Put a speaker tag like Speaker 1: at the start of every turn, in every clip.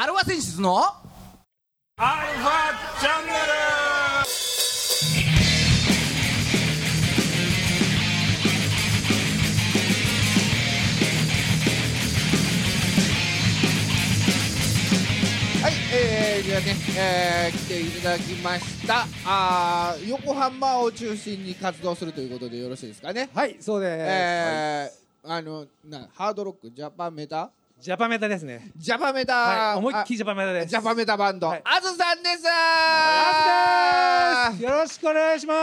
Speaker 1: アルファ選出の
Speaker 2: アルファチャンネ
Speaker 3: はい、えー、じゃあね、えー、来ていただきました。あー横浜を中心に活動するということでよろしいですかね。
Speaker 4: はい、そうです。
Speaker 3: えーあのなハードロックジャパンメタ？
Speaker 4: ジャパメタですね。
Speaker 3: ジャパメタ、
Speaker 4: はい、思いっきり
Speaker 3: あ
Speaker 4: ジャパメタです。
Speaker 3: ジャパメタバンド、
Speaker 4: はい。
Speaker 3: あずさんです。
Speaker 4: あずです。よろしくお願いしま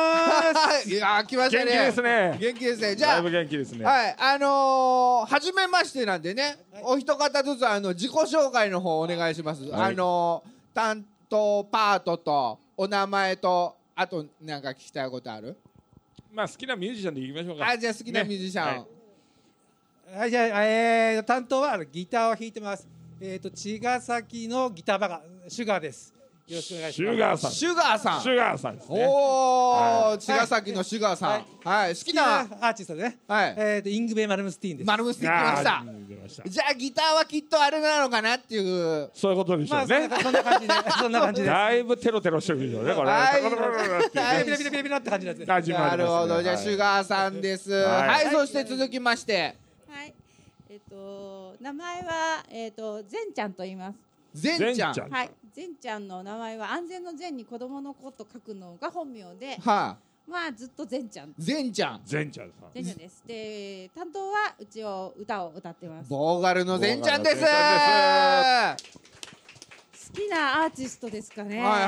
Speaker 4: す。
Speaker 3: いやー来ましたね。
Speaker 2: 元気ですね。
Speaker 3: 元気ですね。じゃあ
Speaker 2: だいぶ元気ですね。
Speaker 3: はいあのー、初めましてなんでね、お一方ずつあの自己紹介の方お願いします、
Speaker 2: はい。
Speaker 3: あのー、担当パートとお名前とあとなんか聞きたいことある？
Speaker 2: まあ好きなミュージシャンでいきましょうか。
Speaker 3: あじゃあ好きなミュージシャン、
Speaker 2: ねはい
Speaker 4: はい、じゃあ、えー、担当はあのギターを弾いてます。えっ、と、茅ヶ崎のギターバカ、シュガーです。よろしくお願いします。
Speaker 2: シュガーさん。
Speaker 3: シュガーさん。
Speaker 2: シュガーさんですね。
Speaker 3: おお、
Speaker 2: は
Speaker 3: 茅ヶ崎のシュガーさん。
Speaker 4: は
Speaker 3: はい、好き
Speaker 4: 好きな
Speaker 3: な
Speaker 4: アーティストでね。
Speaker 3: はい。
Speaker 4: えっ、と、イングベイ・マルムスティーンです。
Speaker 3: マルムスティック来ました。じゃあギターはきっとあれなのかなっていう。
Speaker 2: そういうことでしょ
Speaker 4: まあ、
Speaker 2: うね。
Speaker 4: そんなそんな感じで、そんな感じで。す。
Speaker 2: だいぶテロテロしてるでしょうねこれ。
Speaker 3: はい。
Speaker 4: ピラピラピラピラって感じです。
Speaker 3: なるほど。じゃあ
Speaker 2: はい
Speaker 3: シュガーさんです。は、
Speaker 2: はいい
Speaker 3: そして続きまして
Speaker 5: はい。えっ、と名前はえっ、と善ちゃんと言います。
Speaker 3: ゼンちゃん
Speaker 2: ゼンちゃん
Speaker 5: はい。善ちゃんの名前は安全の善に子供の子と書くのが本名で、
Speaker 3: は
Speaker 5: まあずっと善ちゃん。
Speaker 3: いゼンちゃん
Speaker 2: ゼンちゃんさん
Speaker 5: 善ちゃんです。で担当はうちを歌を歌ってます。好
Speaker 3: ボーガルのゼンちゃんです
Speaker 2: ボーガルのゼンち
Speaker 5: きなアーティストですかね。
Speaker 3: はいはい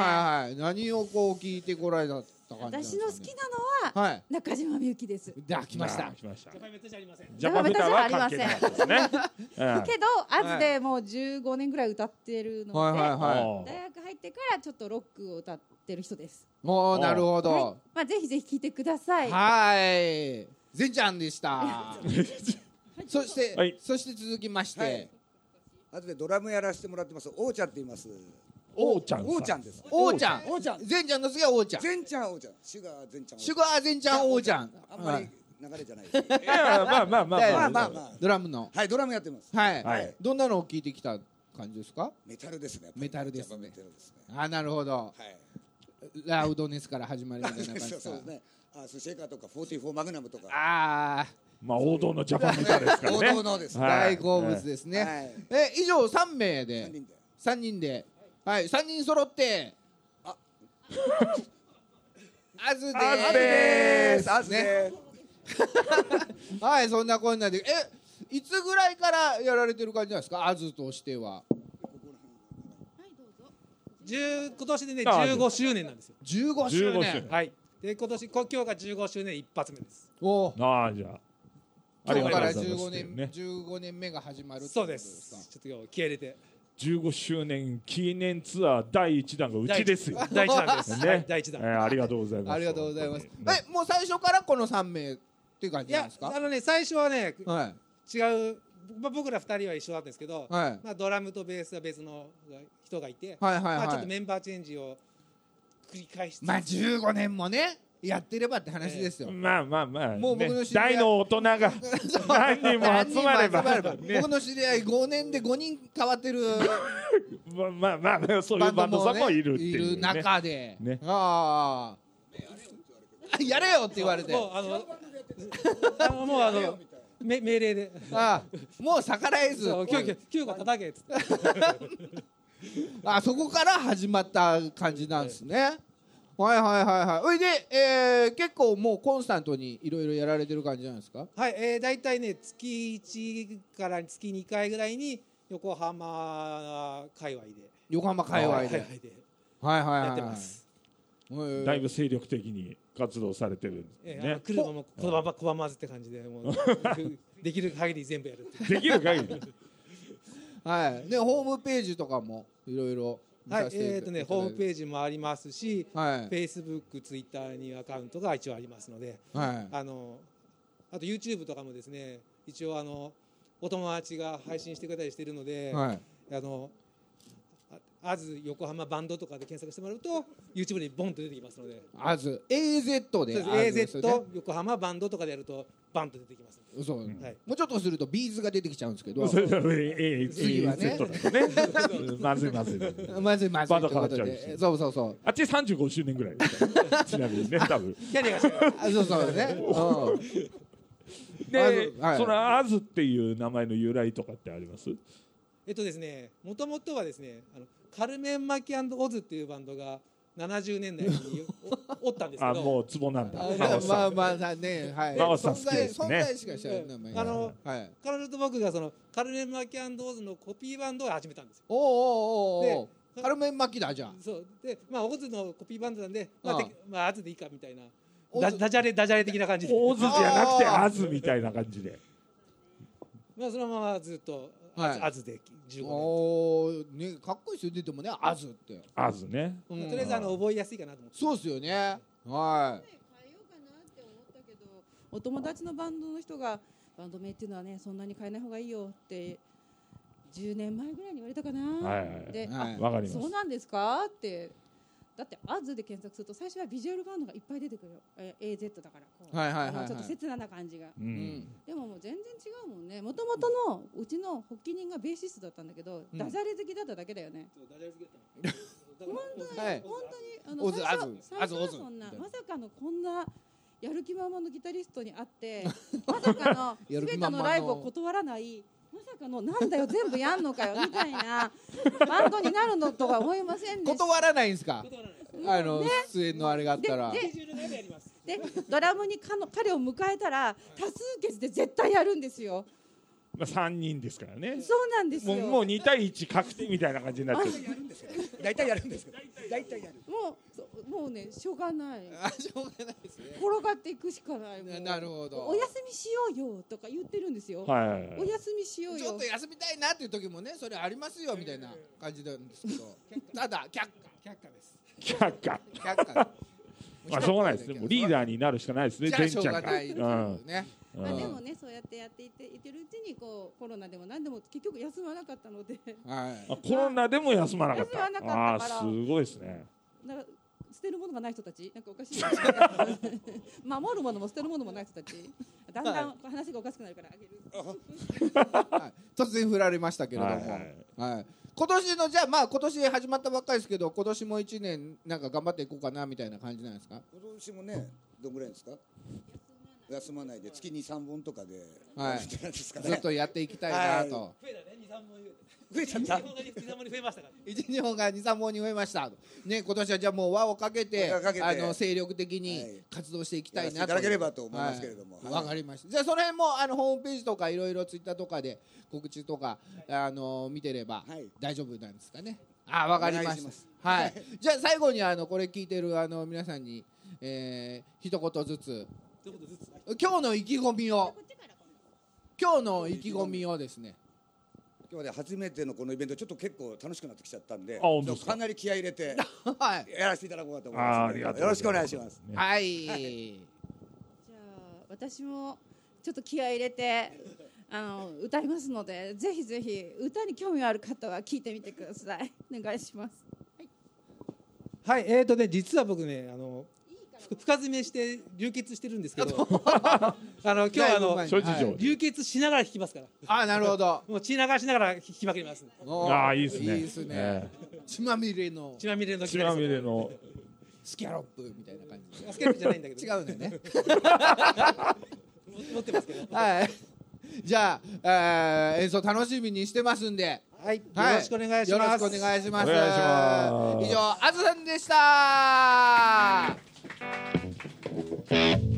Speaker 3: はい何をこう聞いてこられた？
Speaker 5: 私の好きなのは
Speaker 3: はい。
Speaker 5: 中島みゆきです。
Speaker 3: で来ました。
Speaker 2: 来ました。
Speaker 4: ジャパメタじゃありません。
Speaker 2: ジャパメタは関係ないですねうん。
Speaker 5: けどアズでもう15年ぐらい歌ってるので、
Speaker 3: はいはいはい。
Speaker 5: 大学入ってからちょっとロックを歌ってる人です。
Speaker 3: おおなるほ
Speaker 5: はい。
Speaker 3: ど。
Speaker 5: まあぜひぜひ聞いてください。
Speaker 3: はい。ゼンちゃんでした。そして、
Speaker 2: はい。
Speaker 3: そして続きまして、
Speaker 6: はい。あとでドラムやらせてもらってます。おーちゃんって言います
Speaker 2: おーちゃん
Speaker 6: おーちゃんです。
Speaker 3: おーちゃん。
Speaker 6: おーちゃん。
Speaker 3: ゼンちゃんの次はおーちゃん。
Speaker 6: 全ちゃんおーちゃん。シュガー全ちゃん
Speaker 3: シュガーゼンちゃんおーちゃん。
Speaker 6: あんまり流れじゃない。です
Speaker 2: いやまあまあまあ
Speaker 3: はい
Speaker 6: ま
Speaker 2: まあ
Speaker 6: あまあまあ。
Speaker 3: ドラムの。
Speaker 6: はいドラムやってます。
Speaker 3: はい、
Speaker 2: はい。
Speaker 3: どんなのを聞いてきた感じですか？
Speaker 6: メタルですね
Speaker 3: メタルですね。
Speaker 6: やっぱメタルですね。
Speaker 3: あなるほど。
Speaker 6: はい。
Speaker 3: ラウドネスから始まりみた。いな感じ
Speaker 6: そう
Speaker 3: ですか
Speaker 6: そうですね。あスシェーカーとか44マグナムとか。
Speaker 3: ああ
Speaker 2: まあ王道のジャパンメタですからね。
Speaker 6: 王道のです
Speaker 3: 大好物ですね、
Speaker 6: はい。
Speaker 3: え以上3名
Speaker 6: 三
Speaker 3: で
Speaker 6: 人で。
Speaker 3: 3人ではい3人揃って。
Speaker 6: あ。
Speaker 3: あずで
Speaker 2: あずでーす
Speaker 6: あずね
Speaker 3: はいそんなこんなで。えいつぐらいからやられてる感じなんですか？あずとしては。
Speaker 4: 十今年でね、
Speaker 2: あ
Speaker 4: 15周年なんですよ。
Speaker 3: 15周
Speaker 2: 15
Speaker 3: 年
Speaker 2: 周年。
Speaker 4: はい。で、今年、こ今日が15周年一発目です。
Speaker 3: お。
Speaker 2: ああじゃあ。
Speaker 3: 今日から
Speaker 2: がとうございます。
Speaker 3: 15年、
Speaker 2: ね。
Speaker 3: 15年目が始まるってこと
Speaker 4: そうです。ちょっと今日気合い入れて。
Speaker 2: 15周年記念ツアー第1弾がうちですよ。
Speaker 4: 第一弾です。
Speaker 2: ね。
Speaker 4: はい第一弾。
Speaker 2: えーありがとうございます。
Speaker 3: ありがとうございます。
Speaker 2: ね
Speaker 3: えもう最初からこの3名っていう感じなんですか？
Speaker 4: あのね最初はね
Speaker 3: はい。
Speaker 4: 違う、まあ、僕ら二人は一緒だったんですけど、
Speaker 3: はい。
Speaker 4: まあ、ドラムとベースは別の人がいて、
Speaker 3: はいはい
Speaker 4: まあ、ちょっ
Speaker 3: はい
Speaker 4: とメンバーチェンジを繰り返して、
Speaker 3: まあ15年もねやってればって話ですよ、
Speaker 2: まあまあまあ、
Speaker 3: もう僕の知り合い。
Speaker 2: 大の大人が 何人も集まれば。
Speaker 3: 僕の知り合い5年で5人変わってる。
Speaker 2: まあまあまあまあそういうバンドさんもいるっていう、ね、
Speaker 3: 中で、
Speaker 2: ね。
Speaker 3: ああ やれよって言われて。
Speaker 4: もうあのもうあのめ命令で。
Speaker 3: ああもう逆らえず。
Speaker 4: そう急遽急遽叩けっつって。
Speaker 3: あそこから始まった感じなんですね。はいはいはいはい。それで、えー、結構もうコンスタントにいろいろやられてる感じなんですか？
Speaker 4: はい、えー、大体ね月1から月2回ぐらいに横浜界隈で
Speaker 3: 横浜界隈で。
Speaker 4: 界
Speaker 3: はいはいはいはい。
Speaker 4: やってます。
Speaker 3: えー
Speaker 2: だいぶ精力的に活動されてるんで
Speaker 4: 来るのもこばばこばまずって感じでもう できる限り全部やる
Speaker 2: できる限り
Speaker 3: はい。で、ホームページとかもいろいろ見
Speaker 4: はい。えーとねホームページもありますし
Speaker 3: はい。
Speaker 4: Facebook、Twitter にアカウントが一応ありますので
Speaker 3: はい。
Speaker 4: あのあと YouTube とかもですね一応あのお友達が配信してくれたりしてるので、
Speaker 3: はい。
Speaker 4: あのああず横浜バンドとかで検索してもらうと YouTube にボンと出てきますので
Speaker 3: あず、AZ で。
Speaker 4: で AZ 横浜バンドとかでやるとバンと出てきます
Speaker 3: そう、
Speaker 4: はい。
Speaker 3: もうちょっとするとビーズが出てきちゃうんですけど。次はね。
Speaker 2: まずいまずい
Speaker 3: まずい。まずい
Speaker 2: バンド
Speaker 3: ということ
Speaker 2: 変わっちゃうし
Speaker 3: でそうそうそう。
Speaker 2: あっち35周年ぐらい。ちなみにね。多分
Speaker 4: キャリアが
Speaker 3: そうそうね、うん。
Speaker 2: で、そのアズっていう名前の由来とかってあります？
Speaker 4: えっとですねもともとはですねあのカルメン・マキオズっていうバンドが70年代にお おったんですけど。
Speaker 2: あもうツボなんだ。
Speaker 3: まあまあねはい。存在
Speaker 2: ですね。
Speaker 3: 存在しか知らない名前
Speaker 4: あの
Speaker 3: はい。
Speaker 4: 彼女と僕がそのカルメン・マキオズのコピーバンドを始めたんですよ。
Speaker 3: おうおうおうおカルメン巻きだじゃあ。
Speaker 4: そう。でまあオズのコピーバンドなんでまあ。
Speaker 3: ああ
Speaker 4: でまあアズでいいかみたいな。ダダジャレダジャレ的な感じで。
Speaker 2: オズじゃなくてアズみたいな感じで。
Speaker 4: まあそのままずっと
Speaker 3: はい。
Speaker 4: アズで15年。
Speaker 3: おおねかっこいいですよ。出てもねアズって、
Speaker 2: アズね。
Speaker 3: うん。
Speaker 4: とりあえずあの覚えやすいかなと思って。
Speaker 3: そうですよね。は
Speaker 5: 変えようかなって思ったけどお友達のバンドの人がバンド名っていうのはねそんなに変えない方がいいよって10年前ぐらいに言われたかな、
Speaker 2: はいはい
Speaker 5: で、
Speaker 3: はい。
Speaker 5: あ
Speaker 2: わかります。
Speaker 5: そうなんですか？ってだって「アズで検索すると最初はビジュアルバンドがいっぱい出てくるえ AZ だからこう、
Speaker 3: はいはいはいはい。
Speaker 5: あのちょっと切なな感じが。
Speaker 2: う
Speaker 3: うん。ん
Speaker 5: でももう全然違うもんね。もともとのうちの発起人がベーシストだったんだけど、
Speaker 3: うん。
Speaker 5: ダジャレ好きだっただけだよね。
Speaker 4: ダジャレ好きだったの。
Speaker 5: 本当に、
Speaker 3: はい。
Speaker 5: 本当にあの最初最初はそんなまさかのこんなやる気満々のギタリストに会ってまさか の。全て
Speaker 3: の
Speaker 5: ライブを断らないまさかのなんだよ全部やんのかよみたいなバンドになるのとは思いませんでした。
Speaker 3: 断らないんですか？
Speaker 4: 断らないです。
Speaker 3: あの出演のあれがあったら。
Speaker 5: で
Speaker 4: でやります
Speaker 5: でドラムにかの彼を迎えたら多数決で絶対やるんですよ
Speaker 2: まあ、3人ですからね。
Speaker 5: そうなんですよ。
Speaker 2: もうもう2対1確定みたいな感じになっちゃう。
Speaker 6: やるんですよ。大体やるんですけど大体やる
Speaker 5: もうもうねしょうがない。
Speaker 3: あしょうがないですね。
Speaker 5: 転がっていくしかないもう
Speaker 3: なるほど。
Speaker 5: お休みしようよとか言ってるんですよ、
Speaker 2: はいはいはい。
Speaker 5: お休みしようよ。
Speaker 3: ちょっと休みたいなっていう時もねそれありますよみたいな感じなんですけど。ただ却
Speaker 4: 却下です。
Speaker 2: 却下。
Speaker 3: 下却下
Speaker 2: まあしょうがないですね。もうリーダーになるしかないですね。全ちゃんがうん
Speaker 5: まあ、
Speaker 2: うん
Speaker 5: でもねそうやってやっていていてるうちにこうコロナでも何でも結局休まなかったので。
Speaker 3: はい。
Speaker 2: あコロナでも休まなかった。
Speaker 5: 休まなかったから。
Speaker 2: ーすごいですね。
Speaker 5: なんか捨てるものがない人たち。なんかおかしい。守るものも捨てるものもない人たち。だんだん話がおかしくなるからあげる。
Speaker 3: はい。突然振られましたけれども、
Speaker 2: は
Speaker 3: はい。い
Speaker 2: はい。
Speaker 3: 今年のじゃあまあ今年始まったばっかりですけど今年も1年なんか頑張っていこうかなみたいな感じなんですか？
Speaker 6: 今年もねどんぐらいですか？休まないで月に3本とかで
Speaker 3: はい。
Speaker 6: やるんじゃないですかね。
Speaker 3: ずっとやっていきたいなと、
Speaker 4: 増えたね23本
Speaker 6: 増えちゃった
Speaker 4: 日本が23本に増えましたから
Speaker 3: 一日本が23本に増えましたね今年はじゃあもう輪をかけて
Speaker 6: 輪をかけて。
Speaker 3: あの精力的
Speaker 6: は
Speaker 3: に
Speaker 6: い。
Speaker 3: 活動していきたいない
Speaker 6: ただければと思いますけれども。
Speaker 3: わかりました。じゃあその辺もあのホームページとかいろいろツイッターとかで告知とかあの見てれば
Speaker 6: はい。
Speaker 3: 大丈夫なんですかね。あわかりまし
Speaker 6: た。
Speaker 3: はい。じゃあ最後にあのこれ聞いてるあの皆さんに、えー、一言ずつ。
Speaker 4: ということずつ
Speaker 3: 今日の意気込みを。今日の意気込みをですね。
Speaker 6: 今日はね初めてのこのイベントちょっと結構楽しくなってきちゃったんで
Speaker 2: か？
Speaker 6: かなり気合い入れて
Speaker 3: はい。
Speaker 6: やらせていただこうかと思いますので
Speaker 2: ありがとう
Speaker 6: よろしくお願いします。
Speaker 2: ね
Speaker 3: はい。
Speaker 5: じゃあ私もちょっと気合い入れてあの歌いますのでぜひぜひ歌に興味ある方は聞いてみてください。お願いします。
Speaker 4: はい。えーとね実は僕ねあのふ深詰めして流血してるんですけど。あの今日はあの
Speaker 3: はい。
Speaker 4: 流血しながら弾きますから。
Speaker 3: あなるほど。
Speaker 4: もう血流しながら弾きまくります。
Speaker 2: ああいいですね。
Speaker 3: いいですね。
Speaker 2: え
Speaker 3: 血まみれの。
Speaker 4: 血まみれの
Speaker 2: え血まみれの。
Speaker 3: スキャロップみたいな感じ。
Speaker 4: スケルプじゃないんだけど。
Speaker 3: 違うんだよね。
Speaker 4: 持ってますけど。
Speaker 3: はい。じゃあ、えー演奏楽しみにしてますんで。
Speaker 4: はい。よ
Speaker 3: はい。
Speaker 4: ろしくお願いします。
Speaker 3: よろしくお願いします。
Speaker 2: お願いします。
Speaker 3: 以上あずさんでした「
Speaker 5: ば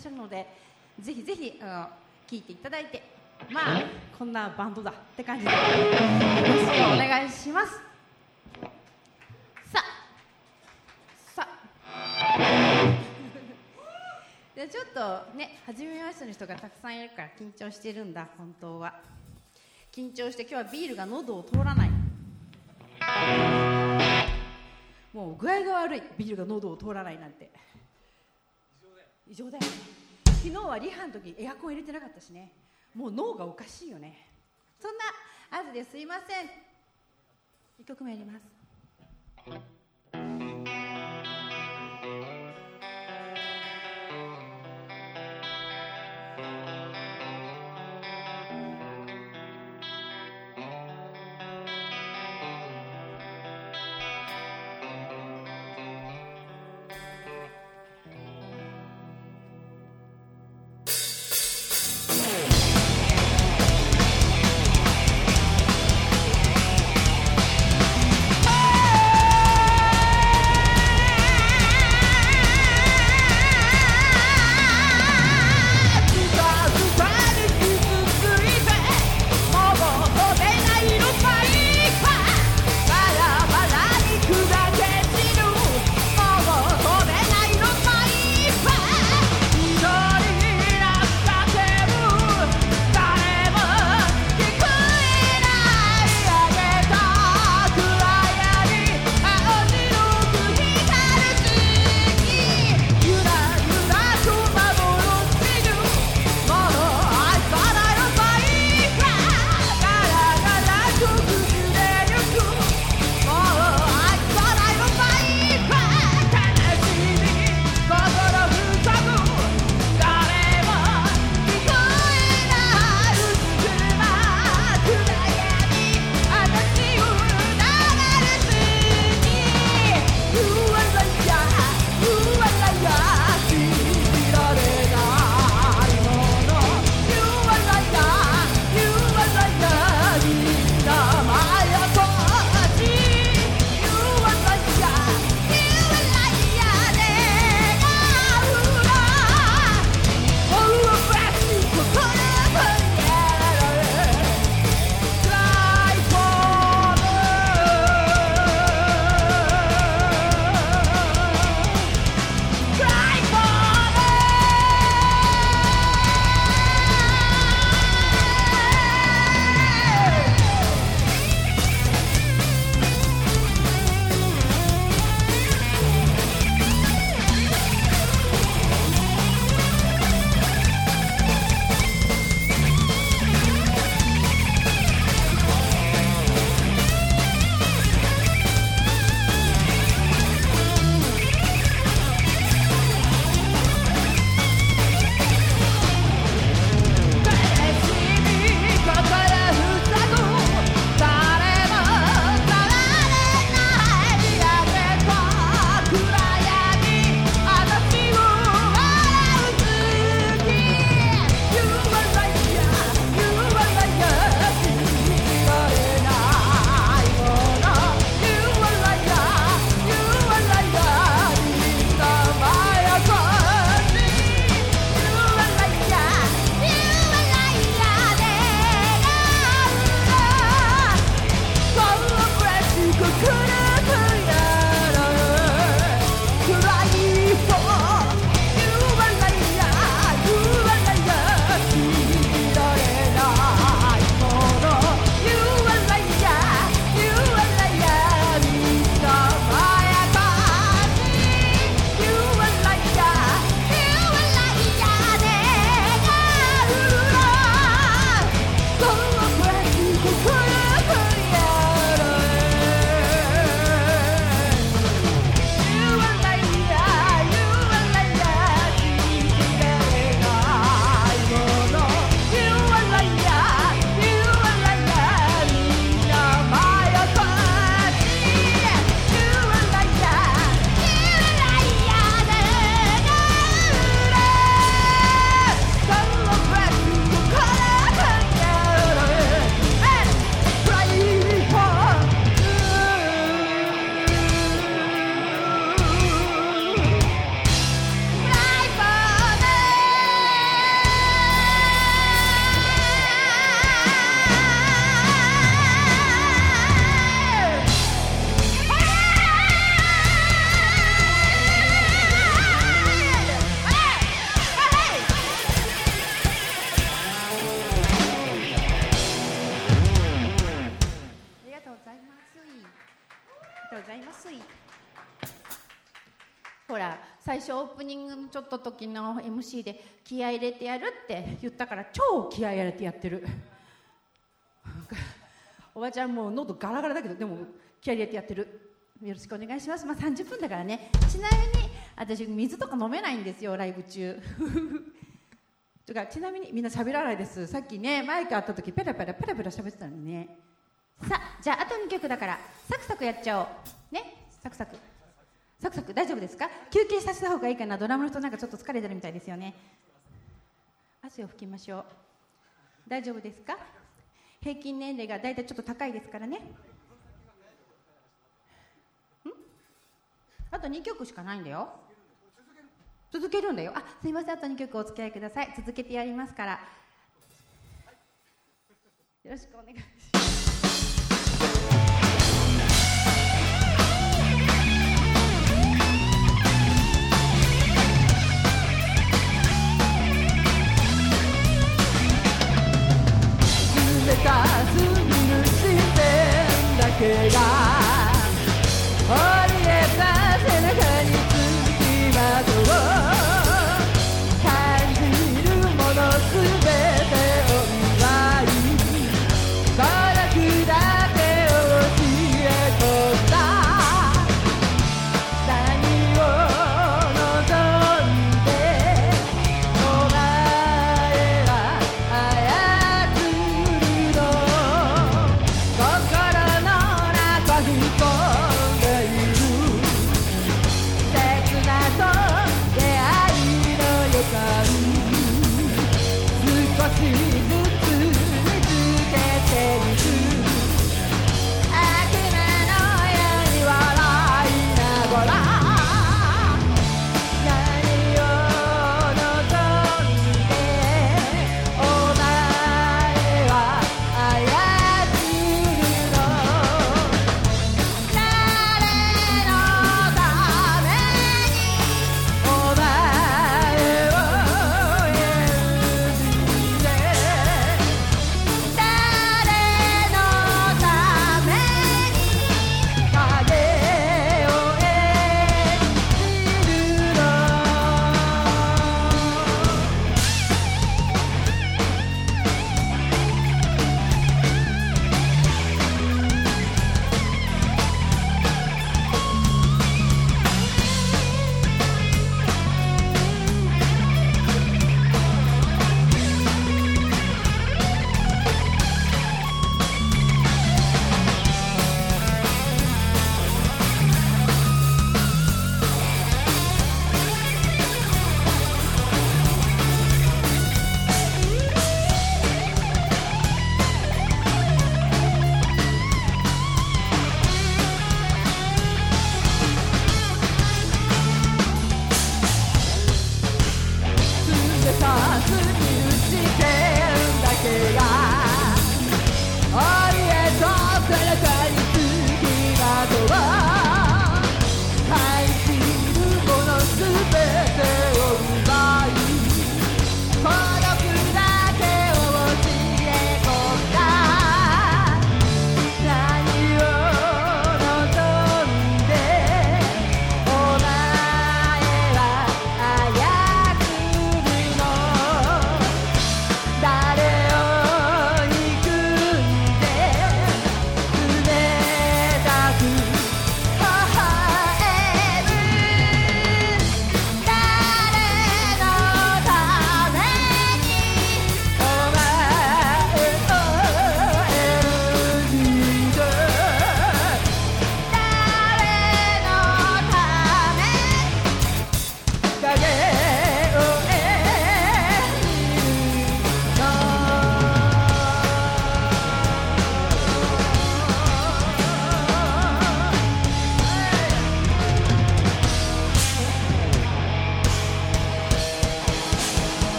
Speaker 5: しゃるので、ぜひぜひあの聞いていただいて、まあこんなバンドだって感じでよろしくお願いします。さあ、さあ。でちょっとね、初めましての人がたくさんいるから緊張してるんだ、本当は。緊張して今日はビールが喉を通らない。もう具合が悪いビールが喉を通らないなんて異常だよ。ね昨日はリハの時エアコン入れてなかったしね。もう脳がおかしいよね。そんなあずですいません。1曲目やります「の MC で気合い入れてやるって言ったから超気合い入れてやってる。おばちゃんもう喉ガラガラだけどでも気合い入れてやってる。よろしくお願いします。まあ30分だからね。ちなみに私水とか飲めないんですよライブ中。とかちなみにみんな喋らないです。さっきねマイクあった時ペラペラペラペラ喋ってたのにね。さあじゃああと2曲だからサクサクやっちゃおう。ねサクサク。サクサク大丈夫ですか？休憩させた方がいいかな。ドラムの人なんかちょっと疲れてるみたいですよね。汗を拭きましょう。大丈夫ですか？平均年齢がだいたいちょっと高いですからね。ん？あと2曲しかないんだよ。続けるんだよ。あすいません。あと2曲お付き合いください。続けてやりますから。よろしくお願いします。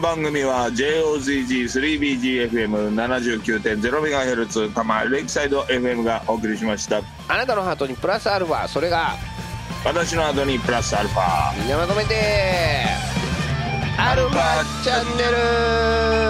Speaker 7: 番組は JOZG3BGFM79.0MHz 多摩レイクサイド FM がお送りしました。
Speaker 8: あなたのハートにプラスアルファそれが
Speaker 7: 私の後にプラスアルファ。
Speaker 8: みんなまとめてアルファチャンネル